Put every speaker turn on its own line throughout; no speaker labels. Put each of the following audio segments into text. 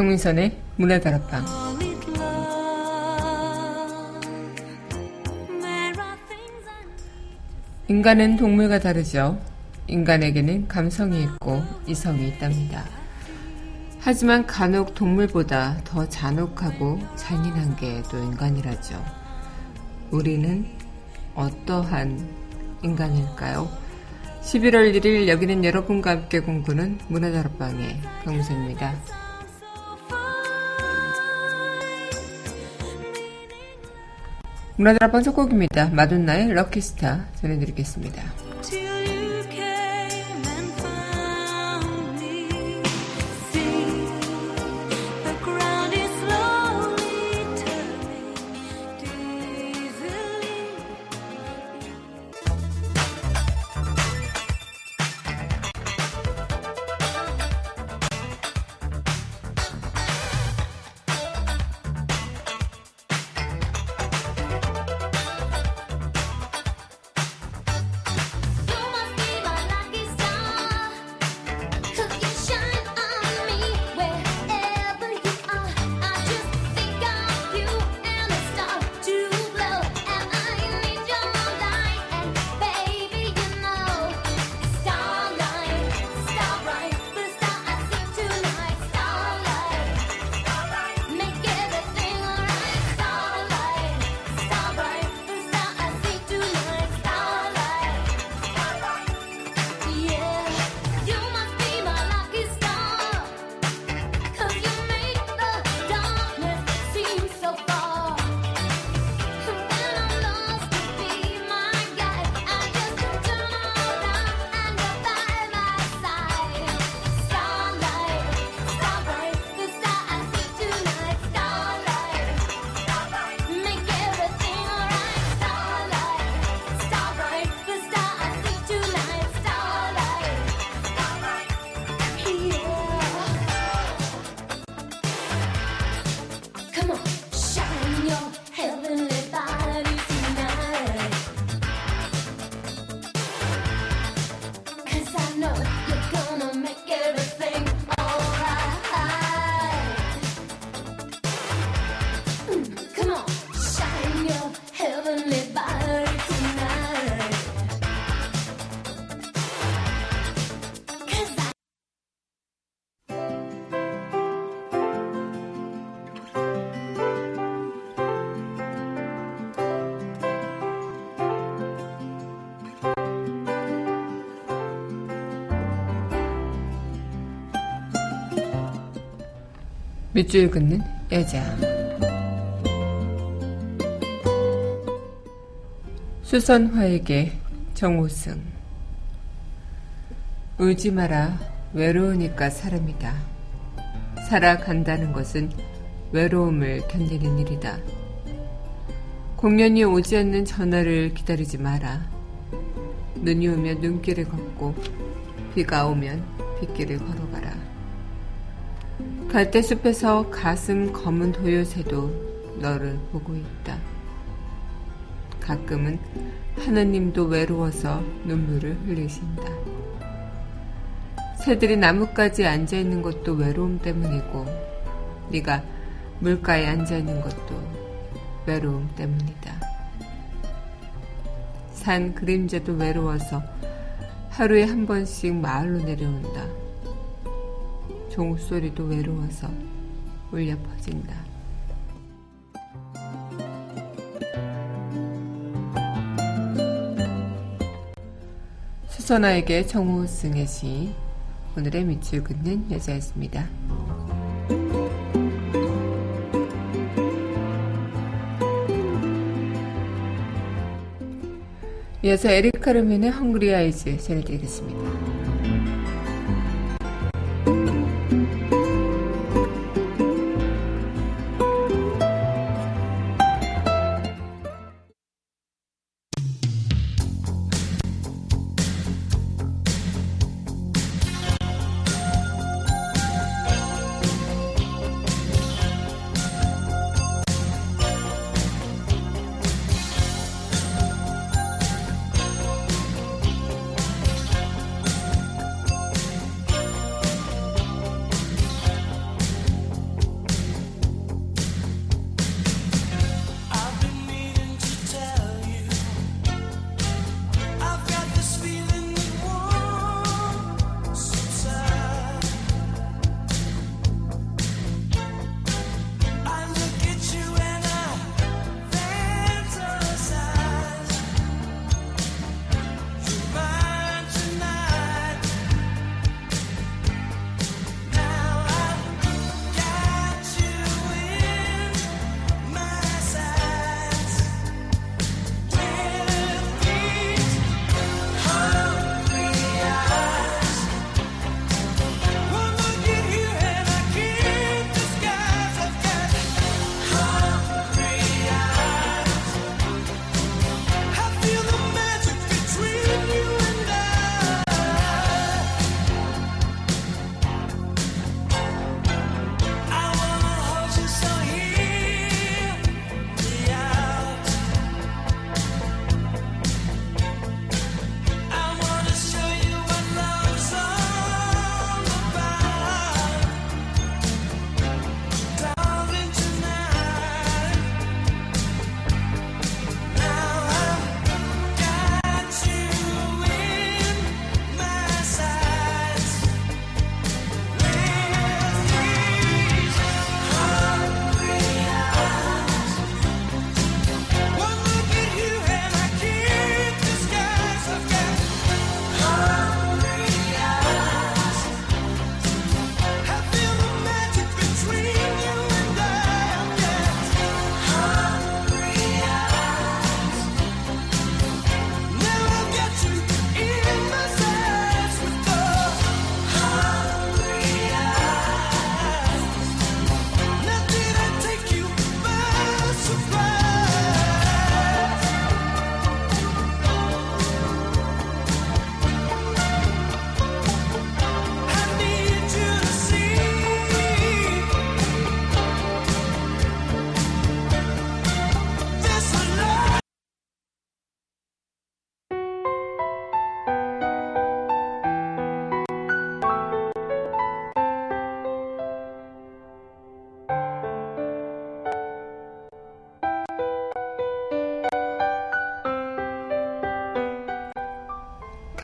강민선의 문화다락방 인간은 동물과 다르죠. 인간에게는 감성이 있고 이성이 있답니다. 하지만 간혹 동물보다 더 잔혹하고 잔인한 게 또 인간이라죠. 우리는 어떠한 인간일까요? 11월 1일 여기는 여러분과 함께 공부는 문화다락방의 강무선입니다. 문화다락방 첫 곡입니다. 마돈나의 럭키스타 전해드리겠습니다. 밑줄 긋는 여자. 수선화에게 정호승. 울지 마라. 외로우니까 사람이다. 살아간다는 것은 외로움을 견디는 일이다. 공연이 오지 않는 전화를 기다리지 마라. 눈이 오면 눈길을 걷고 비가 오면 빗길을 걸어가라. 갈대숲에서 가슴 검은 도요새도 너를 보고 있다. 가끔은 하느님도 외로워서 눈물을 흘리신다. 새들이 나뭇가지에 앉아 있는 것도 외로움 때문이고, 네가 물가에 앉아 있는 것도 외로움 때문이다. 산 그림자도 외로워서 하루에 한 번씩 마을로 내려온다. 종소리도 외로워서 울려 퍼진다. 수선아에게 정호승의 시 오늘의 밑줄 긋는 여자였습니다. 이어서 에릭 카르멘의 헝그리 아이즈 전해드리겠습니다.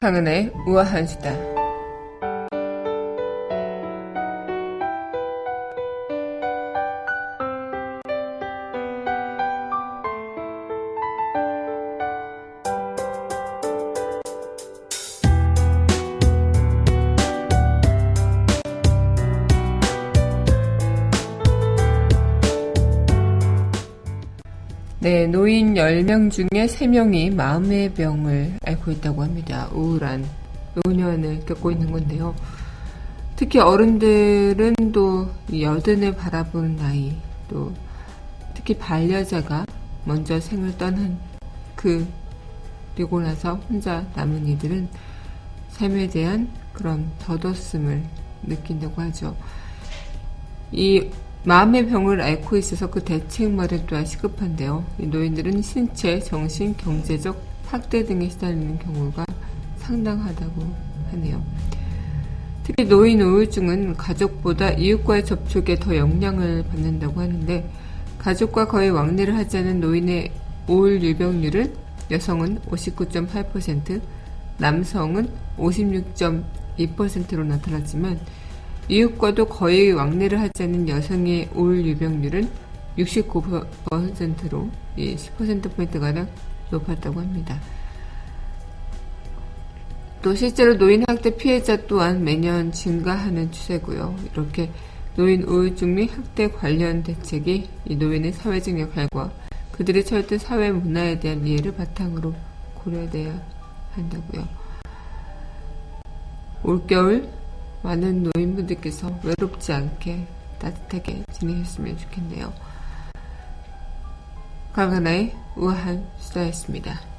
강은의 우아한 수다. 네, 노인 10명 중에 3명이 마음의 병을 앓고 있다고 합니다. 우울한 노년을 겪고 있는 건데요. 특히 어른들은 또 여든을 바라보는 나이, 또 특히 반려자가 먼저 생을 떠난 그, 그리고 나서 혼자 남은 이들은 삶에 대한 그런 덧없음을 느낀다고 하죠. 이 마음의 병을 앓고 있어서 그 대책 마련 또한 시급한데요. 노인들은 신체, 정신, 경제적 학대 등에 시달리는 경우가 상당하다고 하네요. 특히 노인 우울증은 가족보다 이웃과의 접촉에 더 영향을 받는다고 하는데 가족과 거의 왕래를 하지 않은 노인의 우울 유병률은 여성은 59.8%, 남성은 56.2%로 나타났지만 이웃과도 거의 왕래를 하지 않는 여성의 우울 유병률은 69%로 10%포인트가량 높았다고 합니다. 또 실제로 노인 학대 피해자 또한 매년 증가하는 추세고요. 이렇게 노인 우울증 및 학대 관련 대책이 이 노인의 사회적 역할과 그들이 처했던 사회 문화에 대한 이해를 바탕으로 고려돼야 한다고요. 올겨울 많은 노인분들께서 외롭지 않게 따뜻하게 지내셨으면 좋겠네요. 강하나의 우아한 수다였습니다.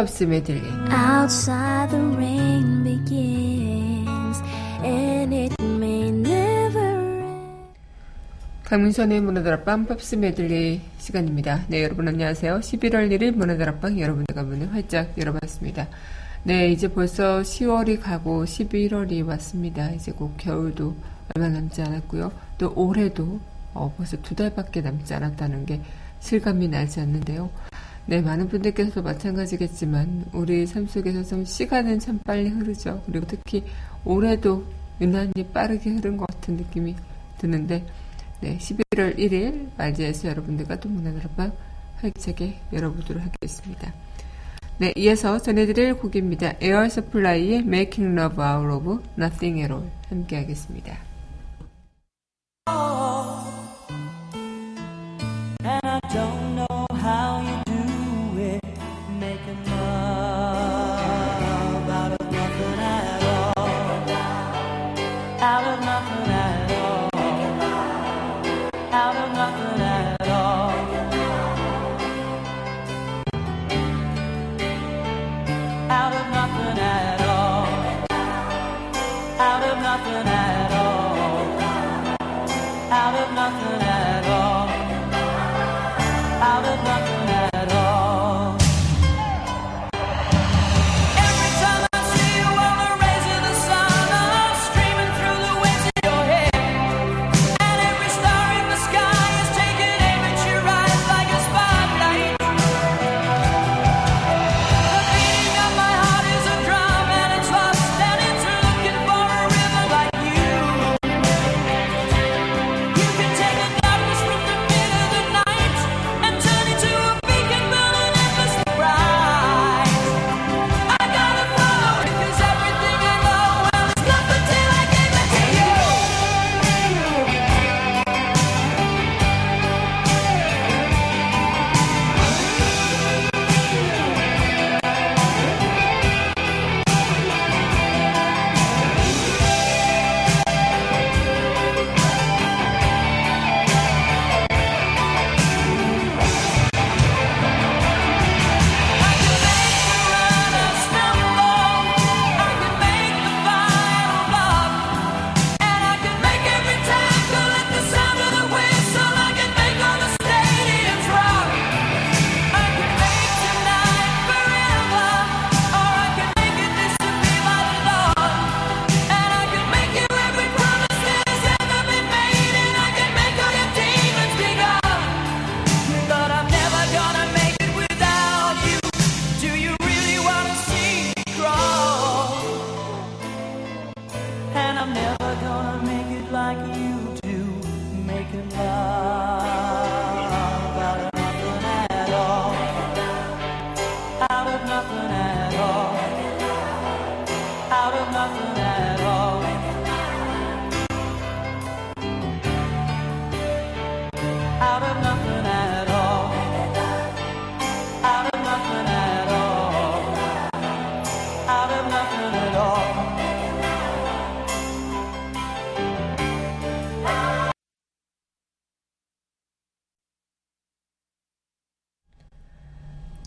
팝스 메들리 Outside the rain begins and it may never end. 강민선의 문화다락방 팝스 메들리 시간입니다. 네 여러분 안녕하세요. 11월 1일 문화다락방 여러분들과 문을 활짝 열어봤습니다. 네 이제 벌써 10월이 가고 11월이 왔습니다. 이제 곧 겨울도 얼마 남지 않았고요. 또 올해도 어, 벌써 두 달밖에 남지 않았다는 게 실감이 나지 않는데요. 네, 많은 분들께서도 마찬가지겠지만 우리 삶 속에서 좀 시간은 참 빨리 흐르죠. 그리고 특히 올해도 유난히 빠르게 흐른 것 같은 느낌이 드는데 네, 11월 1일 맞이해서 여러분들과 또 문화다락방 활짝에 열어보도록 하겠습니다. 네, 이어서 전해드릴 곡입니다. 에어 서플라이의 Making Love Out of Nothing at All 함께 하겠습니다. nothing at all. Out of nothing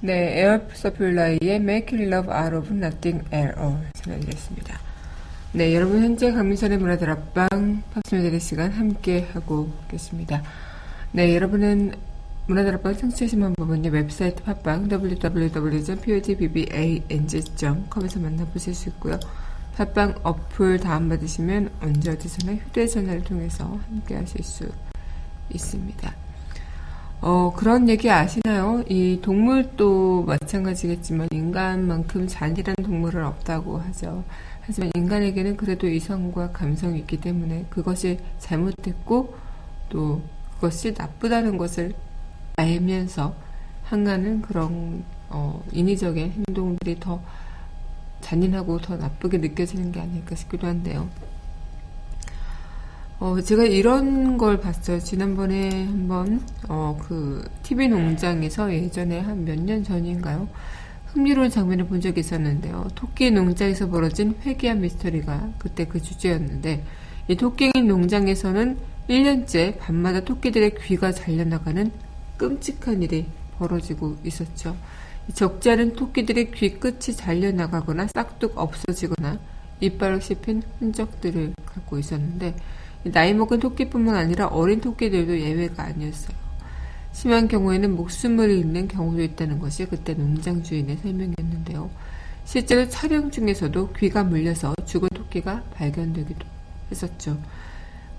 네, 에어 서플라이의 Making Love Out of Nothing at All 전해드렸습니다. 네, 여러분 현재 강민선의 문화다락방 팝스메들리 시간 함께 하고 계십니다. 네, 여러분은 문화다락방 청취하신 방법은요, 웹사이트 팟빵 www.podbbang.com에서 만나보실 수 있고요. 팟빵 어플 다운받으시면 언제 어디서나 휴대전화를 통해서 함께 하실 수 있습니다. 어, 그런 얘기 아시나요? 이 동물도 마찬가지겠지만 인간만큼 잔인한 동물은 없다고 하죠. 하지만 인간에게는 그래도 이성과 감성이 있기 때문에 그것이 잘못됐고 또 그것이 나쁘다는 것을 알면서 항하는 그런 어, 인위적인 행동들이 더 잔인하고 더 나쁘게 느껴지는 게 아닐까 싶기도 한데요. 어, 제가 이런 걸 봤어요. 지난번에 한번, 어, 그, TV 농장에서 예전에 한 몇 년 전인가요? 흥미로운 장면을 본 적이 있었는데요. 토끼 농장에서 벌어진 회귀한 미스터리가 그때 그 주제였는데, 이 토끼 농장에서는 1년째 밤마다 토끼들의 귀가 잘려나가는 끔찍한 일이 벌어지고 있었죠. 적지 않은 토끼들의 귀 끝이 잘려나가거나 싹둑 없어지거나 이빨을 씹힌 흔적들을 갖고 있었는데 나이 먹은 토끼뿐만 아니라 어린 토끼들도 예외가 아니었어요. 심한 경우에는 목숨을 잃는 경우도 있다는 것이 그때 농장 주인의 설명이었는데요. 실제로 촬영 중에서도 귀가 물려서 죽은 토끼가 발견되기도 했었죠.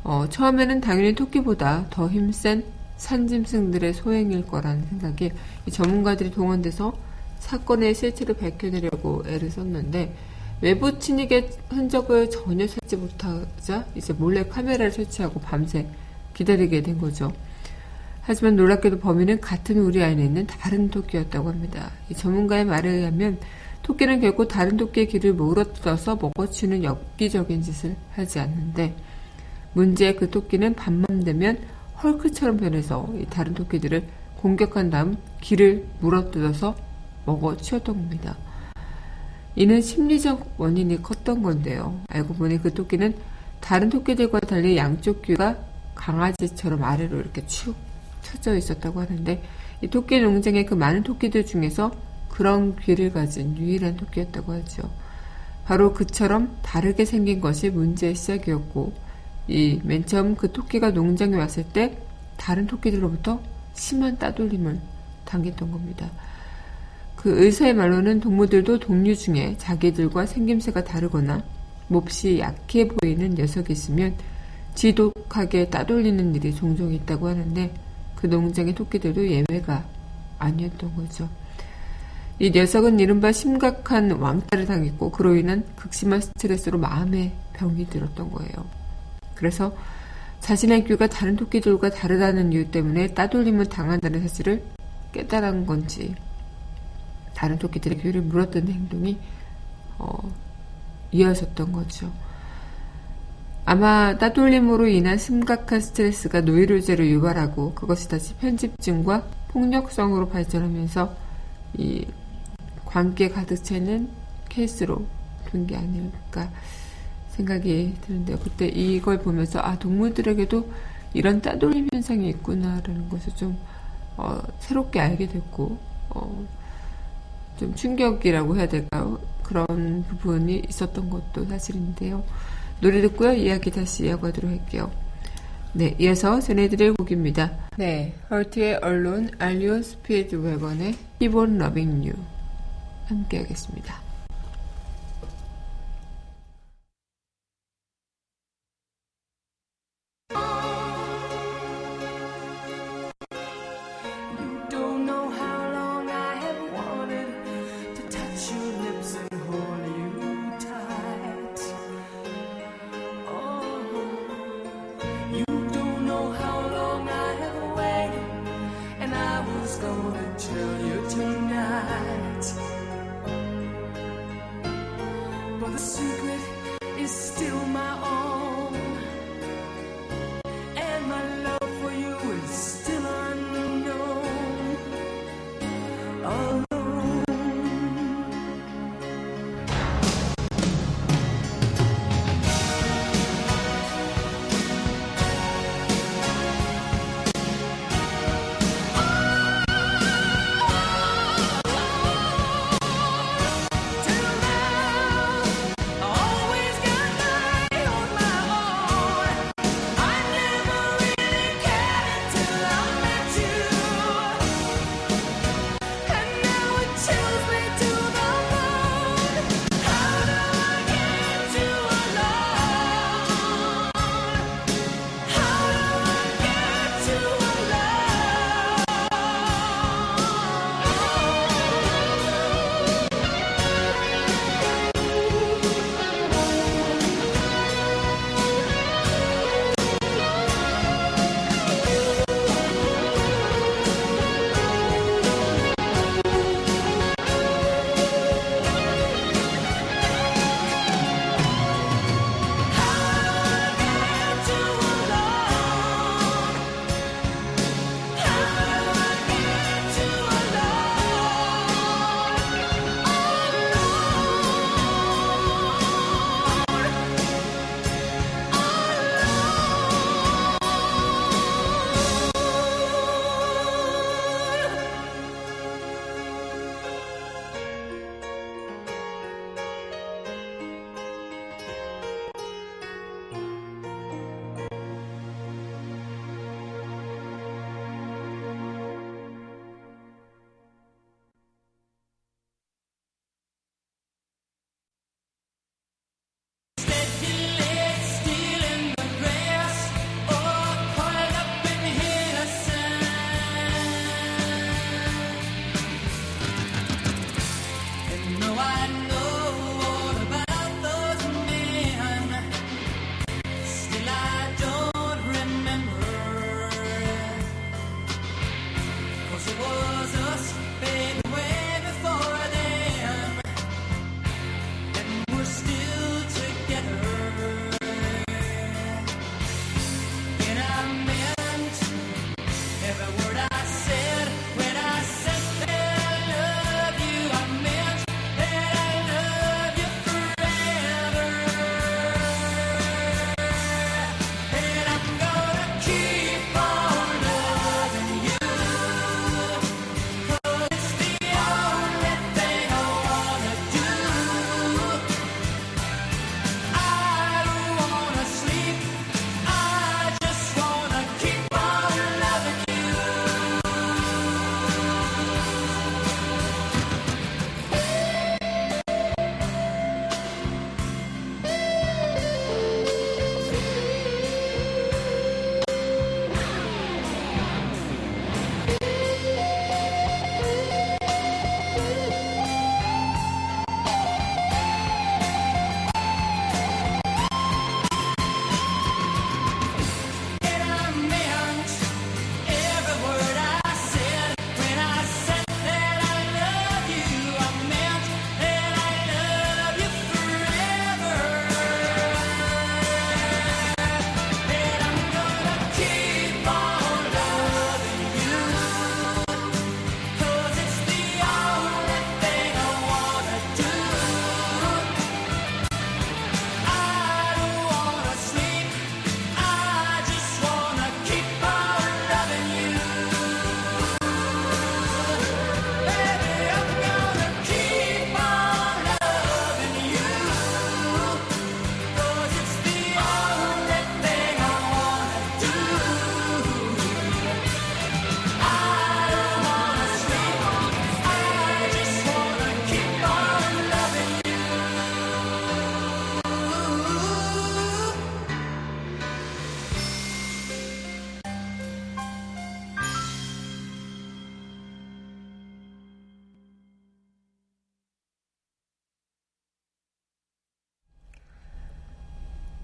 어, 처음에는 당연히 토끼보다 더 힘센 산짐승들의 소행일 거라는 생각에 전문가들이 동원돼서 사건의 실체를 밝혀내려고 애를 썼는데 외부 침입의 흔적을 전혀 찾지 못하자 이제 몰래 카메라를 설치하고 밤새 기다리게 된 거죠. 하지만 놀랍게도 범인은 같은 우리 안에 있는 다른 토끼였다고 합니다. 전문가의 말에 의하면 토끼는 결코 다른 토끼의 귀를 물어뜯어서 먹어치는 엽기적인 짓을 하지 않는데 문제의 그 토끼는 밤만 되면 헐크처럼 변해서 다른 토끼들을 공격한 다음 귀를 물어뜯어서 먹어치웠던 겁니다. 이는 심리적 원인이 컸던 건데요. 알고 보니 그 토끼는 다른 토끼들과 달리 양쪽 귀가 강아지처럼 아래로 이렇게 축 쳐져 있었다고 하는데 이 토끼 농장의 그 많은 토끼들 중에서 그런 귀를 가진 유일한 토끼였다고 하죠. 바로 그처럼 다르게 생긴 것이 문제의 시작이었고 이 맨 처음 그 토끼가 농장에 왔을 때 다른 토끼들로부터 심한 따돌림을 당했던 겁니다. 그 의사의 말로는 동물들도 동류 중에 자기들과 생김새가 다르거나 몹시 약해 보이는 녀석이 있으면 지독하게 따돌리는 일이 종종 있다고 하는데 그 농장의 토끼들도 예외가 아니었던 거죠. 이 녀석은 이른바 심각한 왕따를 당했고 그로 인한 극심한 스트레스로 마음에 병이 들었던 거예요. 그래서 자신의 귀가 다른 토끼들과 다르다는 이유 때문에 따돌림을 당한다는 사실을 깨달은 건지 다른 토끼들의 귀를 물었던 행동이 어, 이어졌던 거죠. 아마 따돌림으로 인한 심각한 스트레스가 노이로제를 유발하고 그것이 다시 편집증과 폭력성으로 발전하면서 이 관계 가득 차는 케이스로 된 게 아닐까 생각이 드는데요. 그때 이걸 보면서 아 동물들에게도 이런 따돌림 현상이 있구나라는 것을 좀 어, 새롭게 알게 됐고 어, 좀 충격이라고 해야 될까요? 그런 부분이 있었던 것도 사실인데요. 노래 듣고요. 이야기 다시 이어가도록 할게요. 네, 이어서 전해드릴 곡입니다. 네, 헐트의 언론, 알리오 스피드 웨건의 Keep You 함께 하겠습니다. the secret is still my own.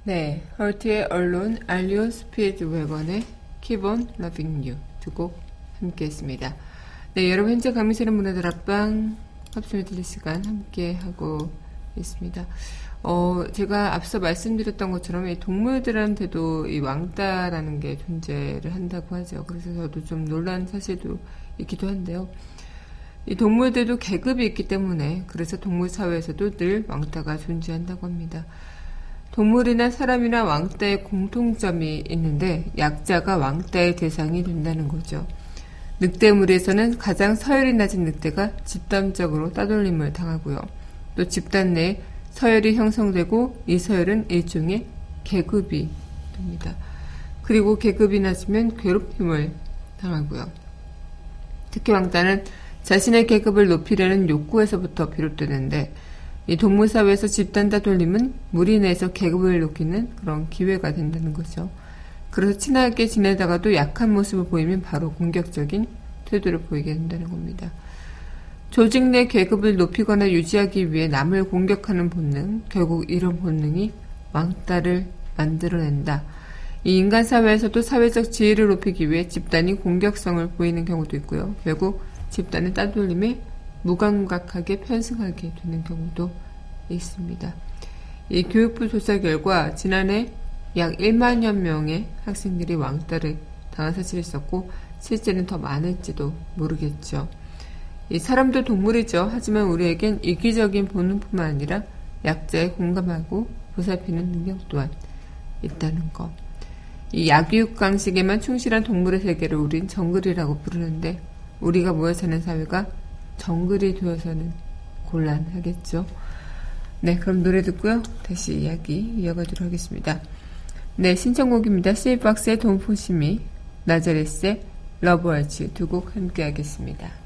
네, 헐트의 언론, 알리오 스피드 웨건의 Keep on Loving You 두곡 함께 했습니다. 네, 여러분 현재 강민선의 문화들 앞방 합성에 들릴 시간 함께 하고 있습니다. 어, 제가 앞서 말씀드렸던 것처럼 이 동물들한테도 이 왕따라는 게 존재를 한다고 하죠. 그래서 저도 좀 놀란 사실도 있기도 한데요. 이 동물들도 계급이 있기 때문에 그래서 동물 사회에서도 늘 왕따가 존재한다고 합니다. 동물이나 사람이나 왕따의 공통점이 있는데 약자가 왕따의 대상이 된다는 거죠. 늑대무리에서는 가장 서열이 낮은 늑대가 집단적으로 따돌림을 당하고요. 또 집단 내 서열이 형성되고 이 서열은 일종의 계급이 됩니다. 그리고 계급이 낮으면 괴롭힘을 당하고요. 특히 왕따는 자신의 계급을 높이려는 욕구에서부터 비롯되는데 이 동물사회에서 집단 따돌림은 무리 내에서 계급을 높이는 그런 기회가 된다는 거죠. 그래서 친하게 지내다가도 약한 모습을 보이면 바로 공격적인 태도를 보이게 된다는 겁니다. 조직 내 계급을 높이거나 유지하기 위해 남을 공격하는 본능, 결국 이런 본능이 왕따를 만들어낸다. 이 인간 사회에서도 사회적 지위를 높이기 위해 집단이 공격성을 보이는 경우도 있고요. 결국 집단의 따돌림에 무감각하게 편승하게 되는 경우도 있습니다. 이 교육부 조사 결과 지난해 약 1만여 명의 학생들이 왕따를 당한 사실이 있었고 실제는 더 많을지도 모르겠죠. 이 사람도 동물이죠. 하지만 우리에겐 이기적인 본능뿐만 아니라 약자에 공감하고 보살피는 능력 또한 있다는 것. 이 약육 강식에만 충실한 동물의 세계를 우린 정글이라고 부르는데 우리가 모여 사는 사회가 정글이 되어서는 곤란하겠죠. 네, 그럼 노래 듣고요. 다시 이야기 이어가도록 하겠습니다. 네, 신청곡입니다. 세이박스의 돈포시미, 나자레스의 러브월츠 두 곡 함께 하겠습니다.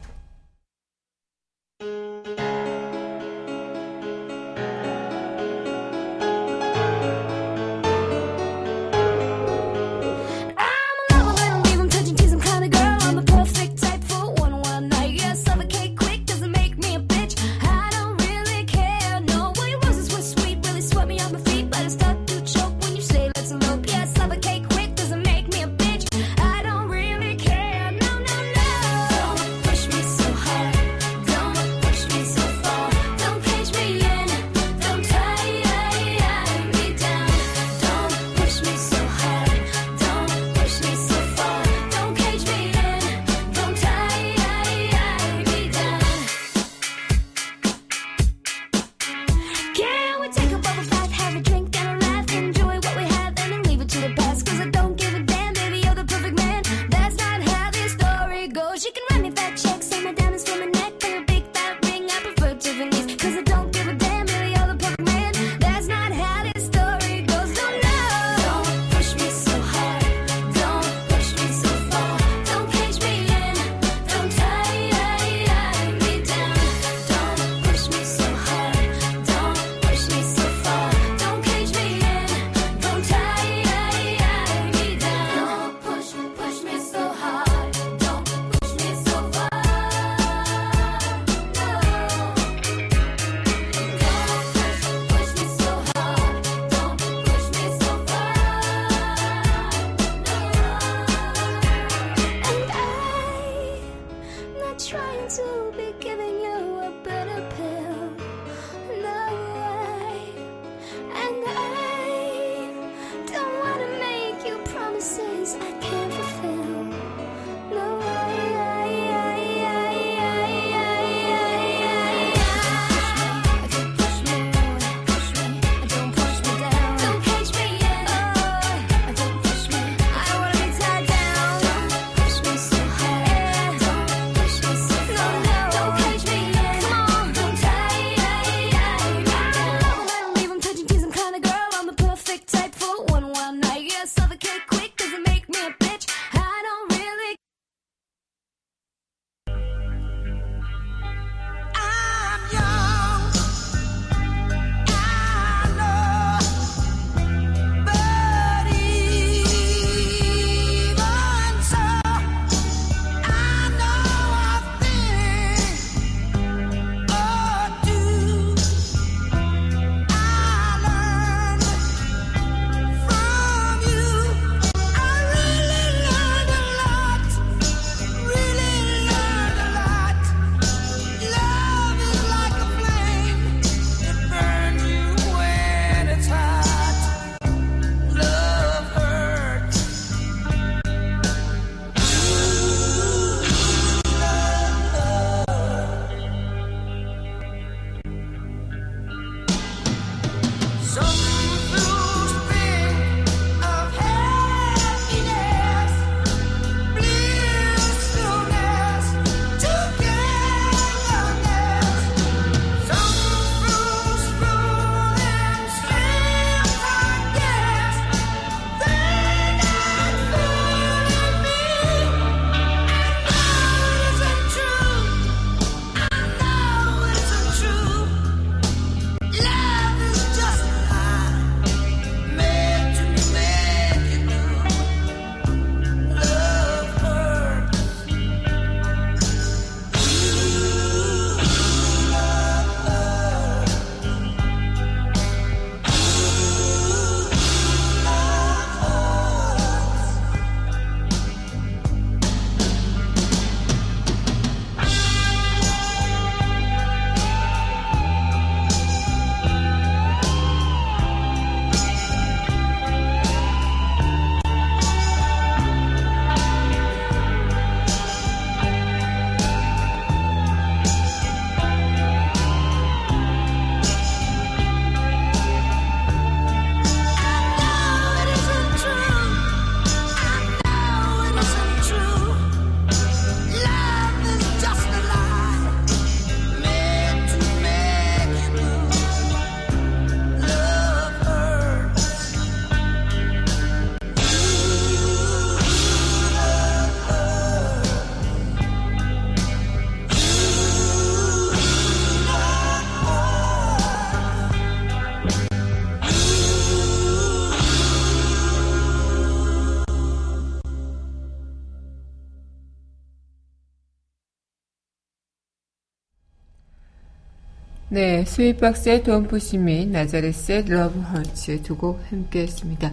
네, 스윗박스의 Push Me, 나자레스의 Love Hurts 두곡 함께 했습니다.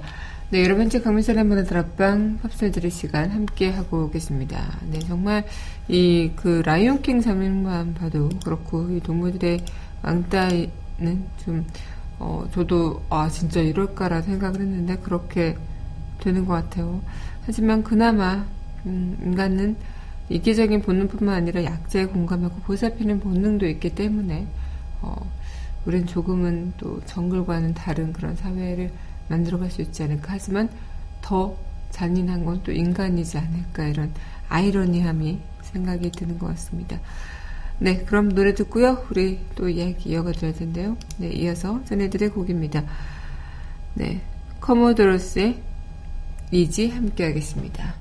네, 여러분, 현재 강민선의 문화다락방 팝스메들리 시간 함께 하고 계십니다. 네, 정말 이 그 라이온킹 장면만 봐도 그렇고 이 동물들의 왕따는 좀, 어, 저도 아, 진짜 이럴까라 생각을 했는데 그렇게 되는 것 같아요. 하지만 그나마, 음, 인간은 이기적인 본능뿐만 아니라 약자에 공감하고 보살피는 본능도 있기 때문에 어, 우린 조금은 또 정글과는 다른 그런 사회를 만들어갈 수 있지 않을까. 하지만 더 잔인한 건 또 인간이지 않을까 이런 아이러니함이 생각이 드는 것 같습니다. 네, 그럼 노래 듣고요. 우리 또 이야기 이어가 줘야 텐데요. 네, 이어서 전해드릴 곡입니다. 네, 커모도로스의 이지 함께 하겠습니다.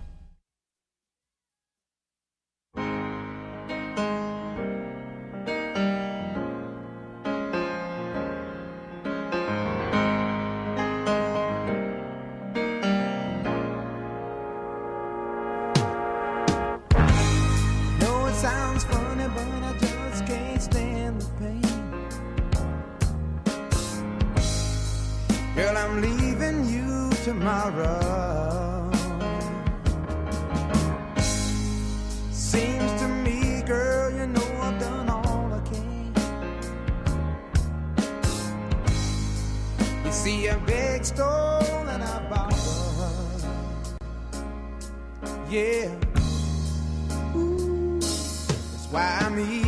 why me?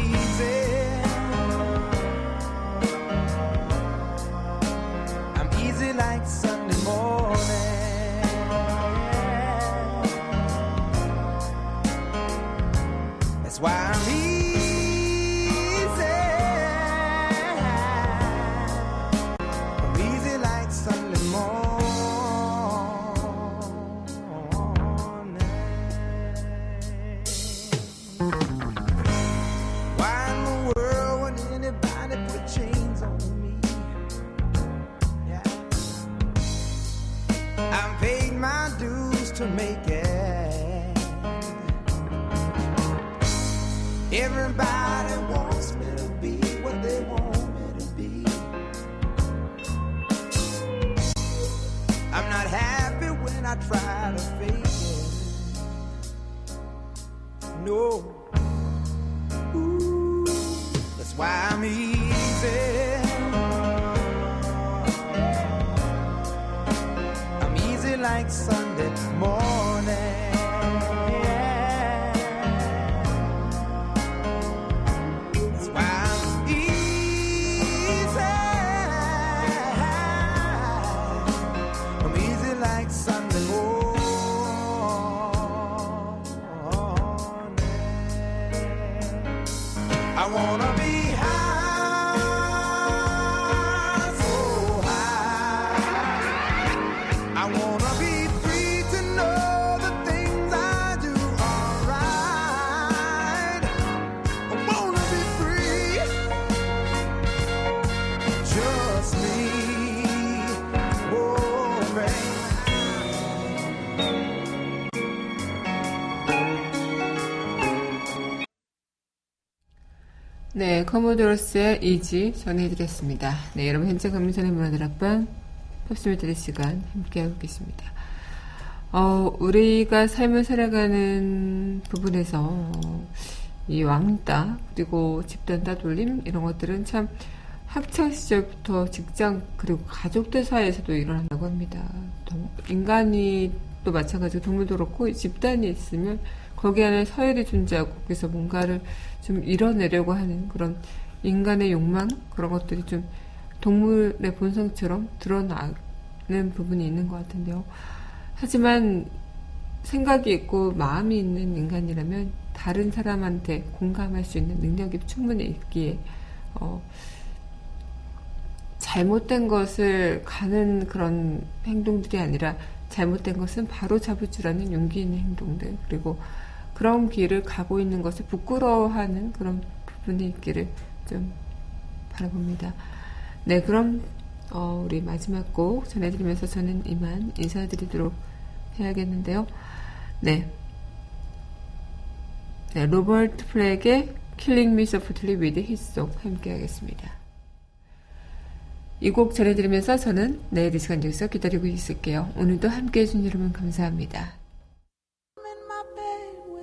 네, 커모도로스의 이지 전해드렸습니다. 네, 여러분 현재 강민선의 문화들 앞방 팝스를 들을 시간 함께하고 계십니다. 어, 우리가 삶을 살아가는 부분에서 이 왕따 그리고 집단 따돌림 이런 것들은 참 학창 시절부터 직장 그리고 가족들 사이에서도 일어난다고 합니다. 인간이 또 마찬가지로 동물도 그렇고 집단이 있으면 거기 안에 서열이 존재하고 거기서 뭔가를 좀 이뤄내려고 하는 그런 인간의 욕망 그런 것들이 좀 동물의 본성처럼 드러나는 부분이 있는 것 같은데요. 하지만 생각이 있고 마음이 있는 인간이라면 다른 사람한테 공감할 수 있는 능력이 충분히 있기에 어, 잘못된 것을 가는 그런 행동들이 아니라 잘못된 것은 바로 잡을 줄 아는 용기 있는 행동들 그리고 그런 길을 가고 있는 것을 부끄러워하는 그런 부분이 있기를 좀 바라봅니다. 네, 그럼 어, 우리 마지막 곡 전해드리면서 저는 이만 인사드리도록 해야겠는데요. 네. 네, 로버타 플랙의 Killing Me Softly With His Song 함께 하겠습니다.
이 곡 전해드리면서 저는 내일 이 시간 여기서 기다리고 있을게요. 오늘도 함께 해준 여러분 감사합니다.